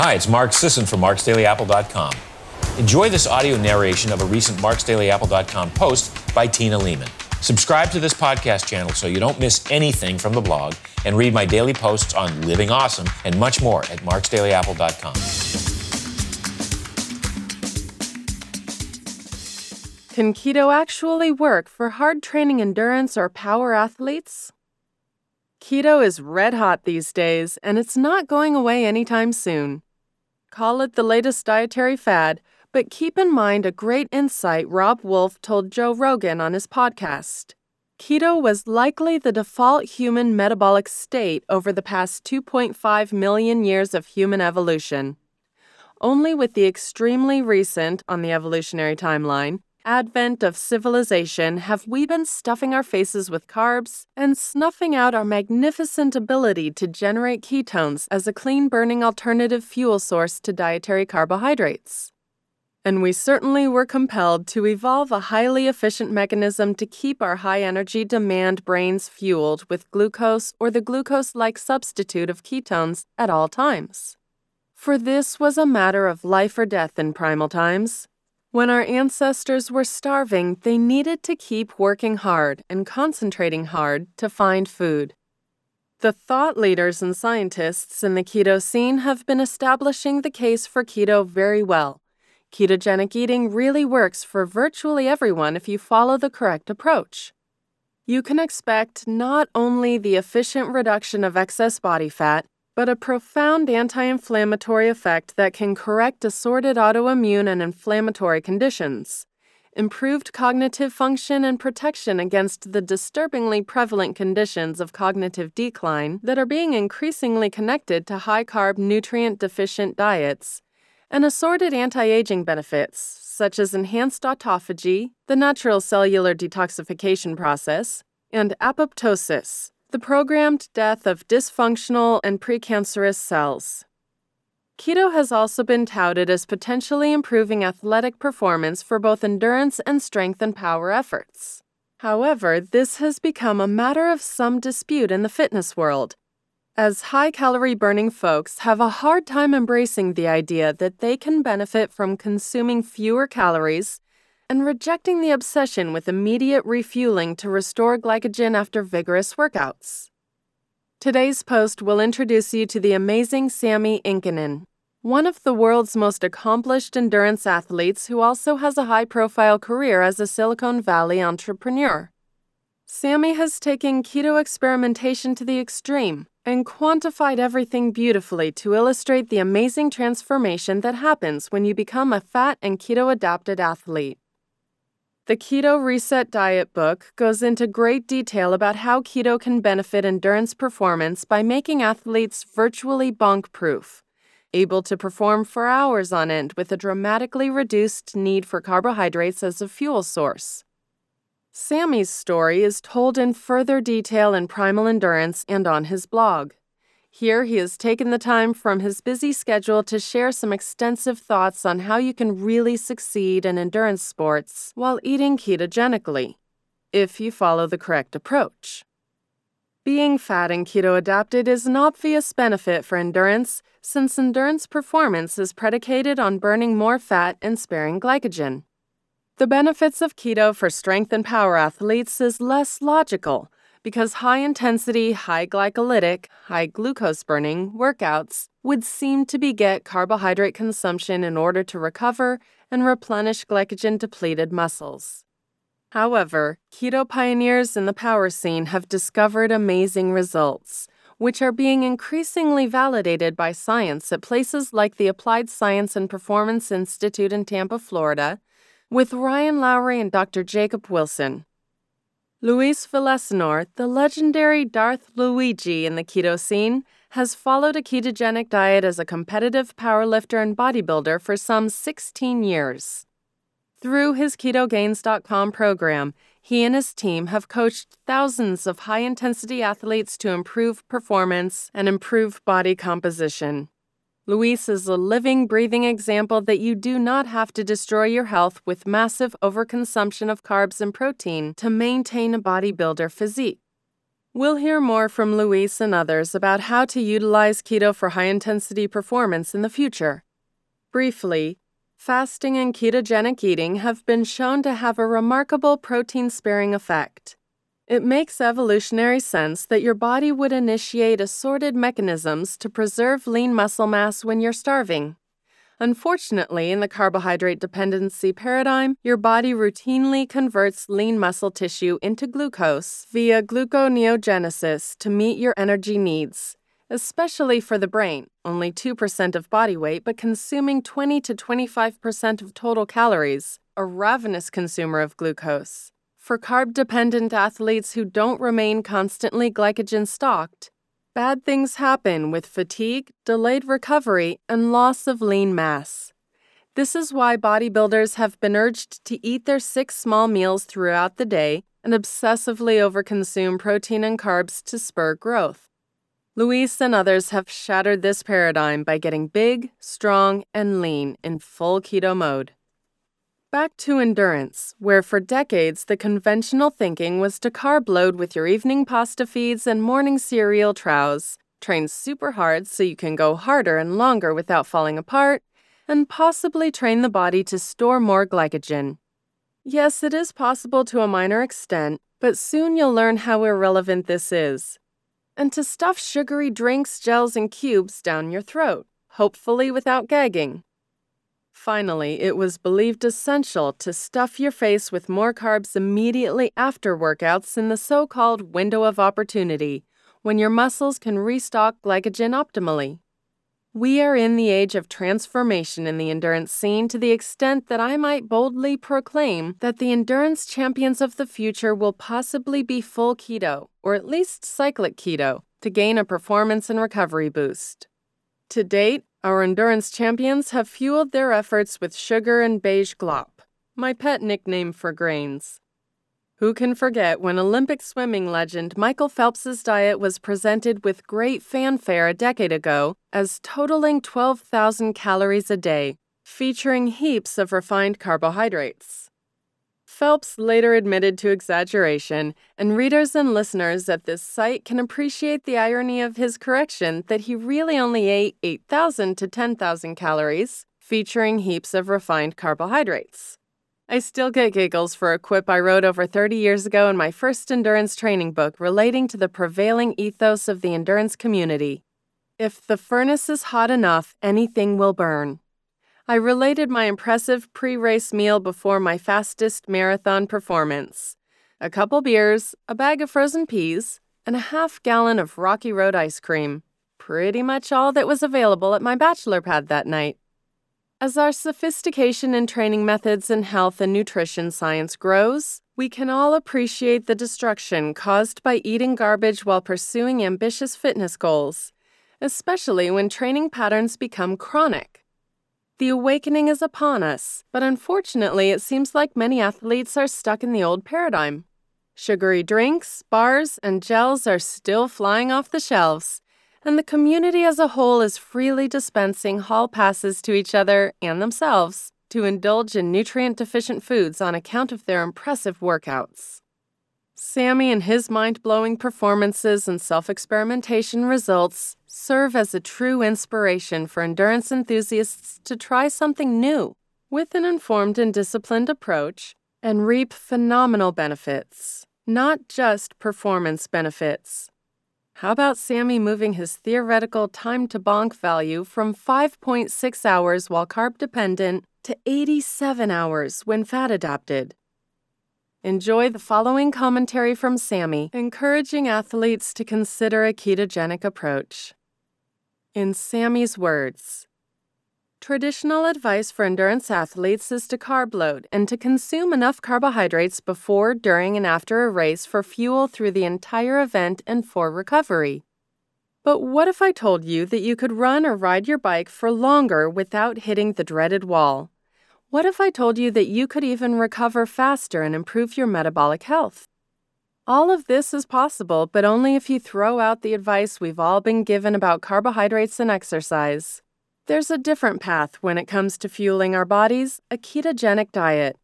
Hi, it's Mark Sisson from marksdailyapple.com. Enjoy this audio narration of a recent marksdailyapple.com post by Tina Leaman. Subscribe to this podcast channel so you don't miss anything from the blog and read my daily posts on living awesome and much more at marksdailyapple.com. Can keto actually work for hard training endurance or power athletes? Keto is red hot these days, and it's not going away anytime soon. Call it the latest dietary fad, but keep in mind a great insight Robb Wolf told Joe Rogan on his podcast. Keto was likely the default human metabolic state over the past 2.5 million years of human evolution. Only with the extremely recent, on the evolutionary timeline, advent of civilization have we been stuffing our faces with carbs and snuffing out our magnificent ability to generate ketones as a clean burning alternative fuel source to dietary carbohydrates. And we certainly were compelled to evolve a highly efficient mechanism to keep our high energy demand brains fueled with glucose or the glucose like substitute of ketones at all times. For this was a matter of life or death in primal times, when our ancestors were starving, they needed to keep working hard and concentrating hard to find food. The thought leaders and scientists in the keto scene have been establishing the case for keto very well. Ketogenic eating really works for virtually everyone if you follow the correct approach. You can expect not only the efficient reduction of excess body fat, but a profound anti inflammatory effect that can correct assorted autoimmune and inflammatory conditions, improved cognitive function, and protection against the disturbingly prevalent conditions of cognitive decline that are being increasingly connected to high carb, nutrient deficient diets, and assorted anti aging benefits such as enhanced autophagy, the natural cellular detoxification process, and apoptosis the programmed death of dysfunctional and precancerous cells. Keto has also been touted as potentially improving athletic performance for both endurance and strength and power efforts. However, this has become a matter of some dispute in the fitness world, as high calorie burning folks have a hard time embracing the idea that they can benefit from consuming fewer calories and rejecting the obsession with immediate refueling to restore glycogen after vigorous workouts. Today's post will introduce you to the amazing Sami Inkinen, one of the world's most accomplished endurance athletes who also has a high profile career as a Silicon Valley entrepreneur. Sami has taken keto experimentation to the extreme and quantified everything beautifully to illustrate the amazing transformation that happens when you become a fat and keto adapted athlete. The Keto Reset Diet book goes into great detail about how keto can benefit endurance performance by making athletes virtually bonk proof, able to perform for hours on end with a dramatically reduced need for carbohydrates as a fuel source. Sami's story is told in further detail in Primal Endurance and on his blog. Here, he has taken the time from his busy schedule to share some extensive thoughts on how you can really succeed in endurance sports while eating ketogenically, if you follow the correct approach. Being fat and keto adapted is an obvious benefit for endurance, since endurance performance is predicated on burning more fat and sparing glycogen. The benefits of keto for strength and power athletes is less logical because high intensity, high glycolytic, high glucose burning workouts would seem to beget carbohydrate consumption in order to recover and replenish glycogen depleted muscles. However, keto pioneers in the power scene have discovered amazing results, which are being increasingly validated by science at places like the Applied Science and Performance Institute in Tampa, Florida, with Ryan Lowery and Dr. Jacob Wilson. Luis Villasenor, the legendary Darth Luigi in the keto scene, has followed a ketogenic diet as a competitive powerlifter and bodybuilder for some 16 years. Through his KetoGains.com program, he and his team have coached thousands of high intensity athletes to improve performance and improve body composition. Luis is a living, breathing example that you do not have to destroy your health with massive overconsumption of carbs and protein to maintain a bodybuilder physique. We'll hear more from Luis and others about how to utilize keto for high intensity performance in the future. Briefly, fasting and ketogenic eating have been shown to have a remarkable protein sparing effect. It makes evolutionary sense that your body would initiate assorted mechanisms to preserve lean muscle mass when you're starving. Unfortunately, in the carbohydrate dependency paradigm, your body routinely converts lean muscle tissue into glucose via gluconeogenesis to meet your energy needs, especially for the brain, only 2% of body weight but consuming 20 to 25% of total calories, a ravenous consumer of glucose. For carb dependent athletes who don't remain constantly glycogen stocked, Bad things happen with fatigue, delayed recovery, and loss of lean mass. This is why bodybuilders have been urged to eat their six small meals throughout the day and obsessively overconsume protein and carbs to spur growth. Luis and others have shattered this paradigm by getting big, strong, and lean in full keto mode. Back to endurance, where for decades the conventional thinking was to carb load with your evening pasta feeds and morning cereal trows, train super hard so you can go harder and longer without falling apart, and possibly train the body to store more glycogen. Yes, it is possible to a minor extent, but soon you'll learn how irrelevant this is. And to stuff sugary drinks, gels, and cubes down your throat, hopefully without gagging. Finally, it was believed essential to stuff your face with more carbs immediately after workouts in the so called window of opportunity, when your muscles can restock glycogen optimally. We are in the age of transformation in the endurance scene to the extent that I might boldly proclaim that the endurance champions of the future will possibly be full keto, or at least cyclic keto, to gain a performance and recovery boost. To date, our endurance champions have fueled their efforts with sugar and beige glop, my pet nickname for grains. Who can forget when Olympic swimming legend Michael Phelps's diet was presented with great fanfare a decade ago as totaling 12,000 calories a day, featuring heaps of refined carbohydrates? Phelps later admitted to exaggeration, and readers and listeners at this site can appreciate the irony of his correction that he really only ate 8,000 to 10,000 calories, featuring heaps of refined carbohydrates. I still get giggles for a quip I wrote over 30 years ago in my first endurance training book relating to the prevailing ethos of the endurance community. If the furnace is hot enough, anything will burn. I related my impressive pre race meal before my fastest marathon performance a couple beers, a bag of frozen peas, and a half gallon of Rocky Road ice cream. Pretty much all that was available at my bachelor pad that night. As our sophistication in training methods in health and nutrition science grows, we can all appreciate the destruction caused by eating garbage while pursuing ambitious fitness goals, especially when training patterns become chronic. The awakening is upon us, but unfortunately, it seems like many athletes are stuck in the old paradigm. Sugary drinks, bars, and gels are still flying off the shelves, and the community as a whole is freely dispensing hall passes to each other and themselves to indulge in nutrient deficient foods on account of their impressive workouts. Sami and his mind blowing performances and self experimentation results serve as a true inspiration for endurance enthusiasts to try something new with an informed and disciplined approach and reap phenomenal benefits, not just performance benefits. How about Sami moving his theoretical time to bonk value from 5.6 hours while carb dependent to 87 hours when fat adapted? Enjoy the following commentary from Sami, encouraging athletes to consider a ketogenic approach. In Sami's words, Traditional advice for endurance athletes is to carb load and to consume enough carbohydrates before, during, and after a race for fuel through the entire event and for recovery. But what if I told you that you could run or ride your bike for longer without hitting the dreaded wall? What if I told you that you could even recover faster and improve your metabolic health? All of this is possible, but only if you throw out the advice we've all been given about carbohydrates and exercise. There's a different path when it comes to fueling our bodies a ketogenic diet.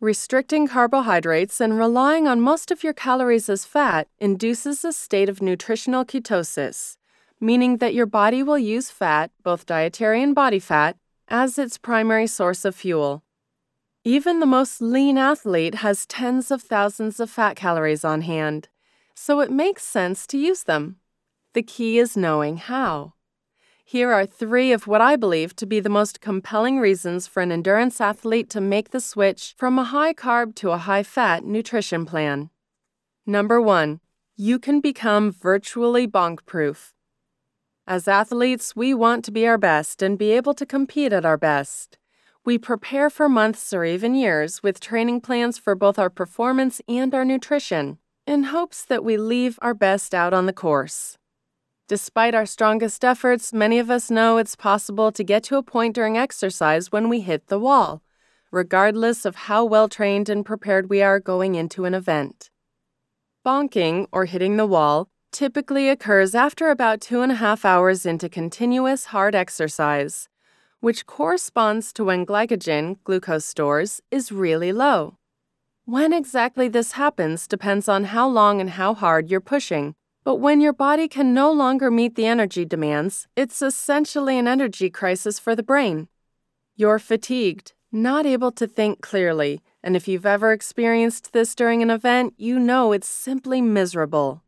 Restricting carbohydrates and relying on most of your calories as fat induces a state of nutritional ketosis, meaning that your body will use fat, both dietary and body fat, as its primary source of fuel. Even the most lean athlete has tens of thousands of fat calories on hand, so it makes sense to use them. The key is knowing how. Here are three of what I believe to be the most compelling reasons for an endurance athlete to make the switch from a high carb to a high fat nutrition plan. Number one, you can become virtually bonk proof. As athletes, we want to be our best and be able to compete at our best. We prepare for months or even years with training plans for both our performance and our nutrition in hopes that we leave our best out on the course. Despite our strongest efforts, many of us know it's possible to get to a point during exercise when we hit the wall, regardless of how well trained and prepared we are going into an event. Bonking, or hitting the wall, typically occurs after about two and a half hours into continuous hard exercise, which corresponds to when glycogen, glucose stores, is really low. When exactly this happens depends on how long and how hard you're pushing but when your body can no longer meet the energy demands, it's essentially an energy crisis for the brain. You're fatigued, not able to think clearly, and if you've ever experienced this during an event, you know it's simply miserable.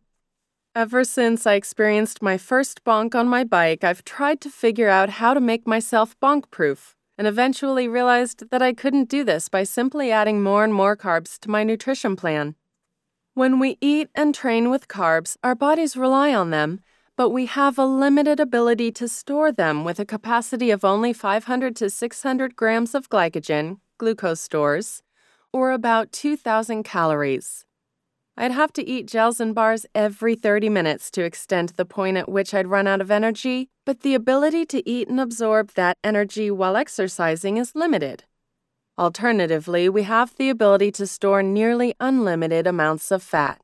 Ever since I experienced my first bonk on my bike, I've tried to figure out how to make myself bonk proof, and eventually realized that I couldn't do this by simply adding more and more carbs to my nutrition plan. When we eat and train with carbs, our bodies rely on them, but we have a limited ability to store them with a capacity of only 500 to 600 grams of glycogen, glucose stores, or about 2,000 calories. I'd have to eat gels and bars every 30 minutes to extend the point at which I'd run out of energy, but the ability to eat and absorb that energy while exercising is limited. Alternatively, we have the ability to store nearly unlimited amounts of fat.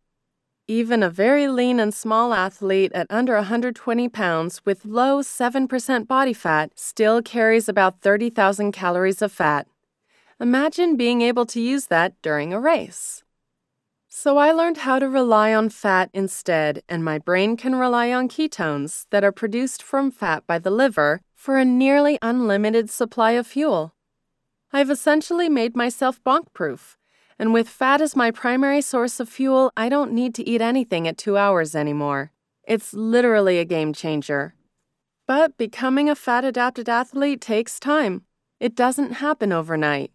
Even a very lean and small athlete at under 120 pounds with low 7% body fat still carries about 30,000 calories of fat. Imagine being able to use that during a race. So I learned how to rely on fat instead, and my brain can rely on ketones that are produced from fat by the liver for a nearly unlimited supply of fuel. I've essentially made myself bonk proof. And with fat as my primary source of fuel, I don't need to eat anything at two hours anymore. It's literally a game changer. But becoming a fat adapted athlete takes time. It doesn't happen overnight.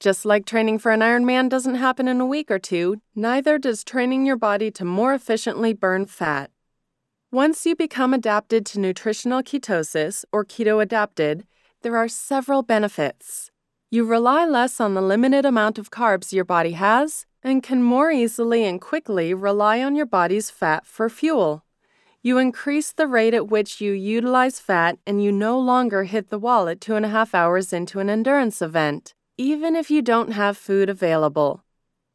Just like training for an Ironman doesn't happen in a week or two, neither does training your body to more efficiently burn fat. Once you become adapted to nutritional ketosis or keto adapted, there are several benefits. You rely less on the limited amount of carbs your body has and can more easily and quickly rely on your body's fat for fuel. You increase the rate at which you utilize fat and you no longer hit the wall at two and a half hours into an endurance event, even if you don't have food available.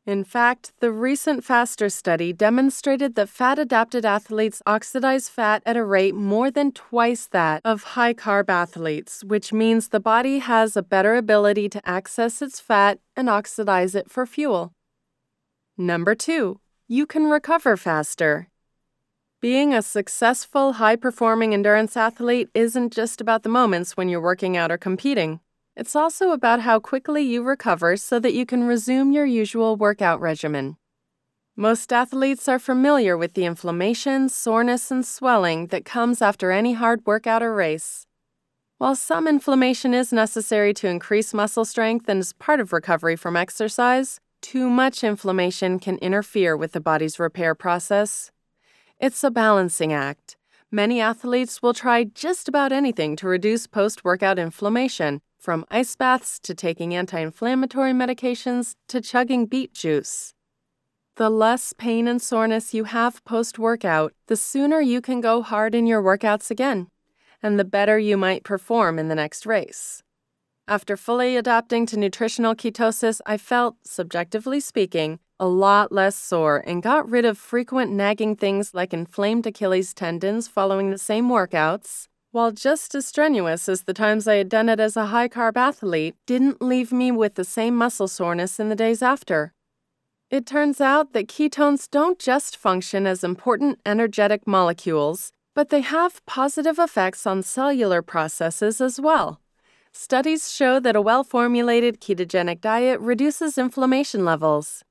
In fact, the recent FASTER study demonstrated that fat adapted athletes oxidize fat at a rate more than twice that of high carb athletes, which means the body has a better ability to access its fat and oxidize it for fuel. Number two, you can recover faster. Being a successful, high performing endurance athlete isn't just about the moments when you're working out or competing. It's also about how quickly you recover so that you can resume your usual workout regimen. Most athletes are familiar with the inflammation, soreness, and swelling that comes after any hard workout or race. While some inflammation is necessary to increase muscle strength and is part of recovery from exercise, too much inflammation can interfere with the body's repair process. It's a balancing act. Many athletes will try just about anything to reduce post workout inflammation, from ice baths to taking anti inflammatory medications to chugging beet juice. The less pain and soreness you have post workout, the sooner you can go hard in your workouts again, and the better you might perform in the next race. After fully adapting to nutritional ketosis, I felt, subjectively speaking, a lot less sore and got rid of frequent nagging things like inflamed Achilles tendons following the same workouts, while just as strenuous as the times I had done it as a high carb athlete, didn't leave me with the same muscle soreness in the days after. It turns out that ketones don't just function as important energetic molecules, but they have positive effects on cellular processes as well. Studies show that a well formulated ketogenic diet reduces inflammation levels.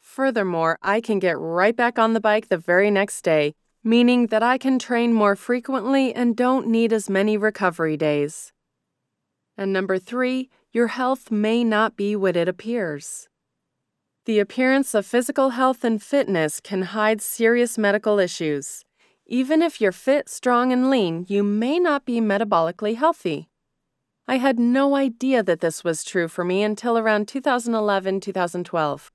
Furthermore, I can get right back on the bike the very next day, meaning that I can train more frequently and don't need as many recovery days. And number three, your health may not be what it appears. The appearance of physical health and fitness can hide serious medical issues. Even if you're fit, strong, and lean, you may not be metabolically healthy. I had no idea that this was true for me until around 2011 2012.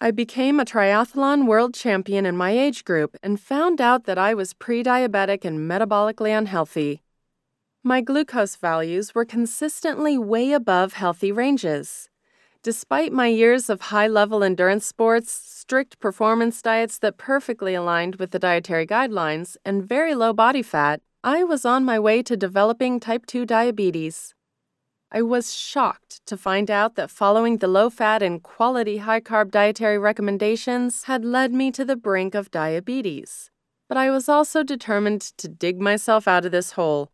I became a triathlon world champion in my age group and found out that I was pre diabetic and metabolically unhealthy. My glucose values were consistently way above healthy ranges. Despite my years of high level endurance sports, strict performance diets that perfectly aligned with the dietary guidelines, and very low body fat, I was on my way to developing type 2 diabetes. I was shocked to find out that following the low fat and quality high carb dietary recommendations had led me to the brink of diabetes. But I was also determined to dig myself out of this hole.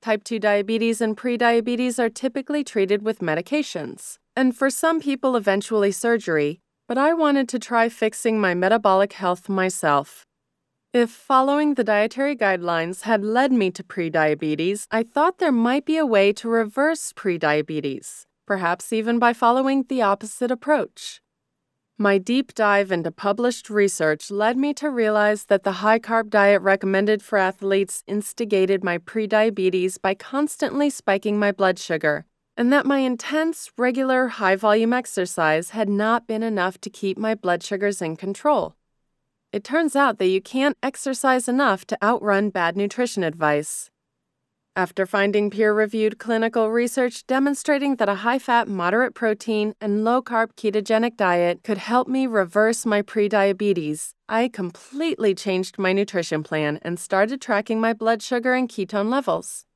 Type 2 diabetes and prediabetes are typically treated with medications and for some people, eventually surgery, but I wanted to try fixing my metabolic health myself. If following the dietary guidelines had led me to prediabetes, I thought there might be a way to reverse prediabetes, perhaps even by following the opposite approach. My deep dive into published research led me to realize that the high carb diet recommended for athletes instigated my prediabetes by constantly spiking my blood sugar and that my intense, regular, high volume exercise had not been enough to keep my blood sugars in control. It turns out that you can't exercise enough to outrun bad nutrition advice. After finding peer reviewed clinical research demonstrating that a high fat, moderate protein, and low carb ketogenic diet could help me reverse my prediabetes, I completely changed my nutrition plan and started tracking my blood sugar and ketone levels.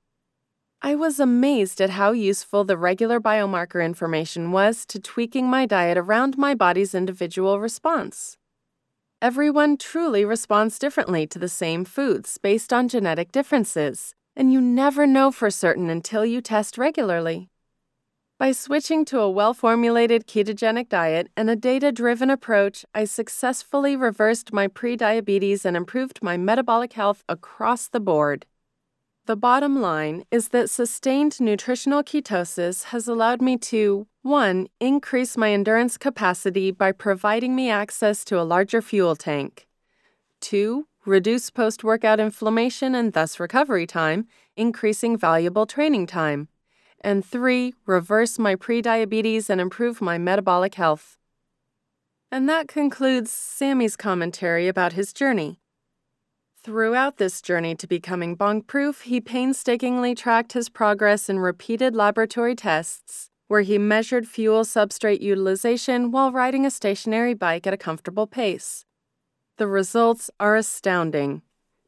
I was amazed at how useful the regular biomarker information was to tweaking my diet around my body's individual response. Everyone truly responds differently to the same foods based on genetic differences, and you never know for certain until you test regularly. By switching to a well formulated ketogenic diet and a data driven approach, I successfully reversed my prediabetes and improved my metabolic health across the board. The bottom line is that sustained nutritional ketosis has allowed me to 1. Increase my endurance capacity by providing me access to a larger fuel tank. 2. Reduce post workout inflammation and thus recovery time, increasing valuable training time. And 3. Reverse my prediabetes and improve my metabolic health. And that concludes Sami's commentary about his journey. Throughout this journey to becoming bonk proof, he painstakingly tracked his progress in repeated laboratory tests, where he measured fuel substrate utilization while riding a stationary bike at a comfortable pace. The results are astounding.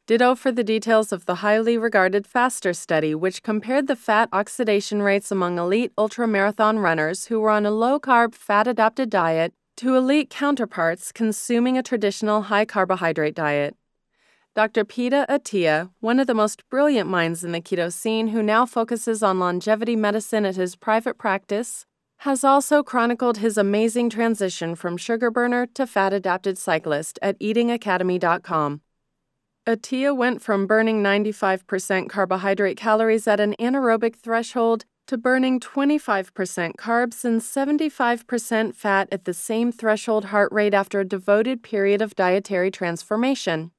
Ditto for the details of the highly regarded FASTER study, which compared the fat oxidation rates among elite ultramarathon runners who were on a low carb, fat adapted diet to elite counterparts consuming a traditional high carbohydrate diet. Dr. Peter Attia, one of the most brilliant minds in the keto scene who now focuses on longevity medicine at his private practice, has also chronicled his amazing transition from sugar burner to fat adapted cyclist at eatingacademy.com. Attia went from burning 95% carbohydrate calories at an anaerobic threshold to burning 25% carbs and 75% fat at the same threshold heart rate after a devoted period of dietary transformation.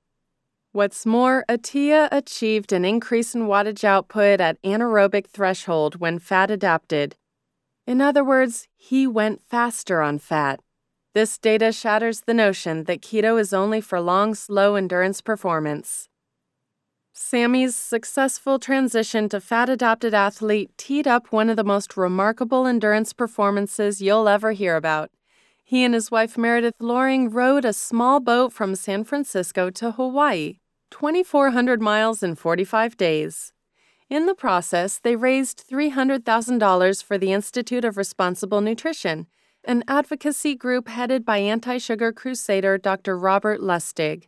What's more, Attia achieved an increase in wattage output at anaerobic threshold when fat adapted. In other words, he went faster on fat. This data shatters the notion that keto is only for long, slow endurance performance. Sami's successful transition to fat adapted athlete teed up one of the most remarkable endurance performances you'll ever hear about. He and his wife Meredith Loring rowed a small boat from San Francisco to Hawaii, 2,400 miles in 45 days. In the process, they raised $300,000 for the Institute of Responsible Nutrition, an advocacy group headed by anti sugar crusader Dr. Robert Lustig.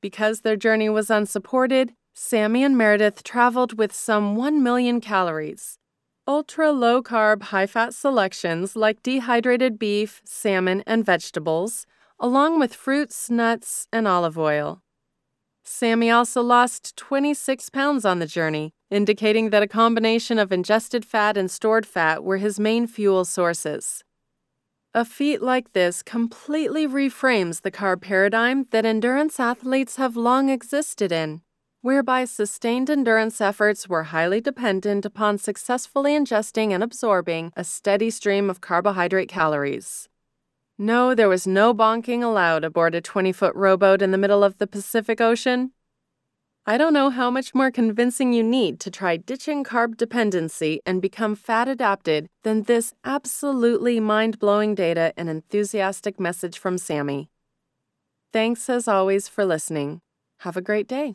Because their journey was unsupported, Sami and Meredith traveled with some 1 million calories. Ultra low carb, high fat selections like dehydrated beef, salmon, and vegetables, along with fruits, nuts, and olive oil. Sami also lost 26 pounds on the journey, indicating that a combination of ingested fat and stored fat were his main fuel sources. A feat like this completely reframes the carb paradigm that endurance athletes have long existed in, whereby sustained endurance efforts were highly dependent upon successfully ingesting and absorbing a steady stream of carbohydrate calories. No, there was no bonking allowed aboard a 20 foot rowboat in the middle of the Pacific Ocean. I don't know how much more convincing you need to try ditching carb dependency and become fat adapted than this absolutely mind blowing data and enthusiastic message from Sami. Thanks as always for listening. Have a great day.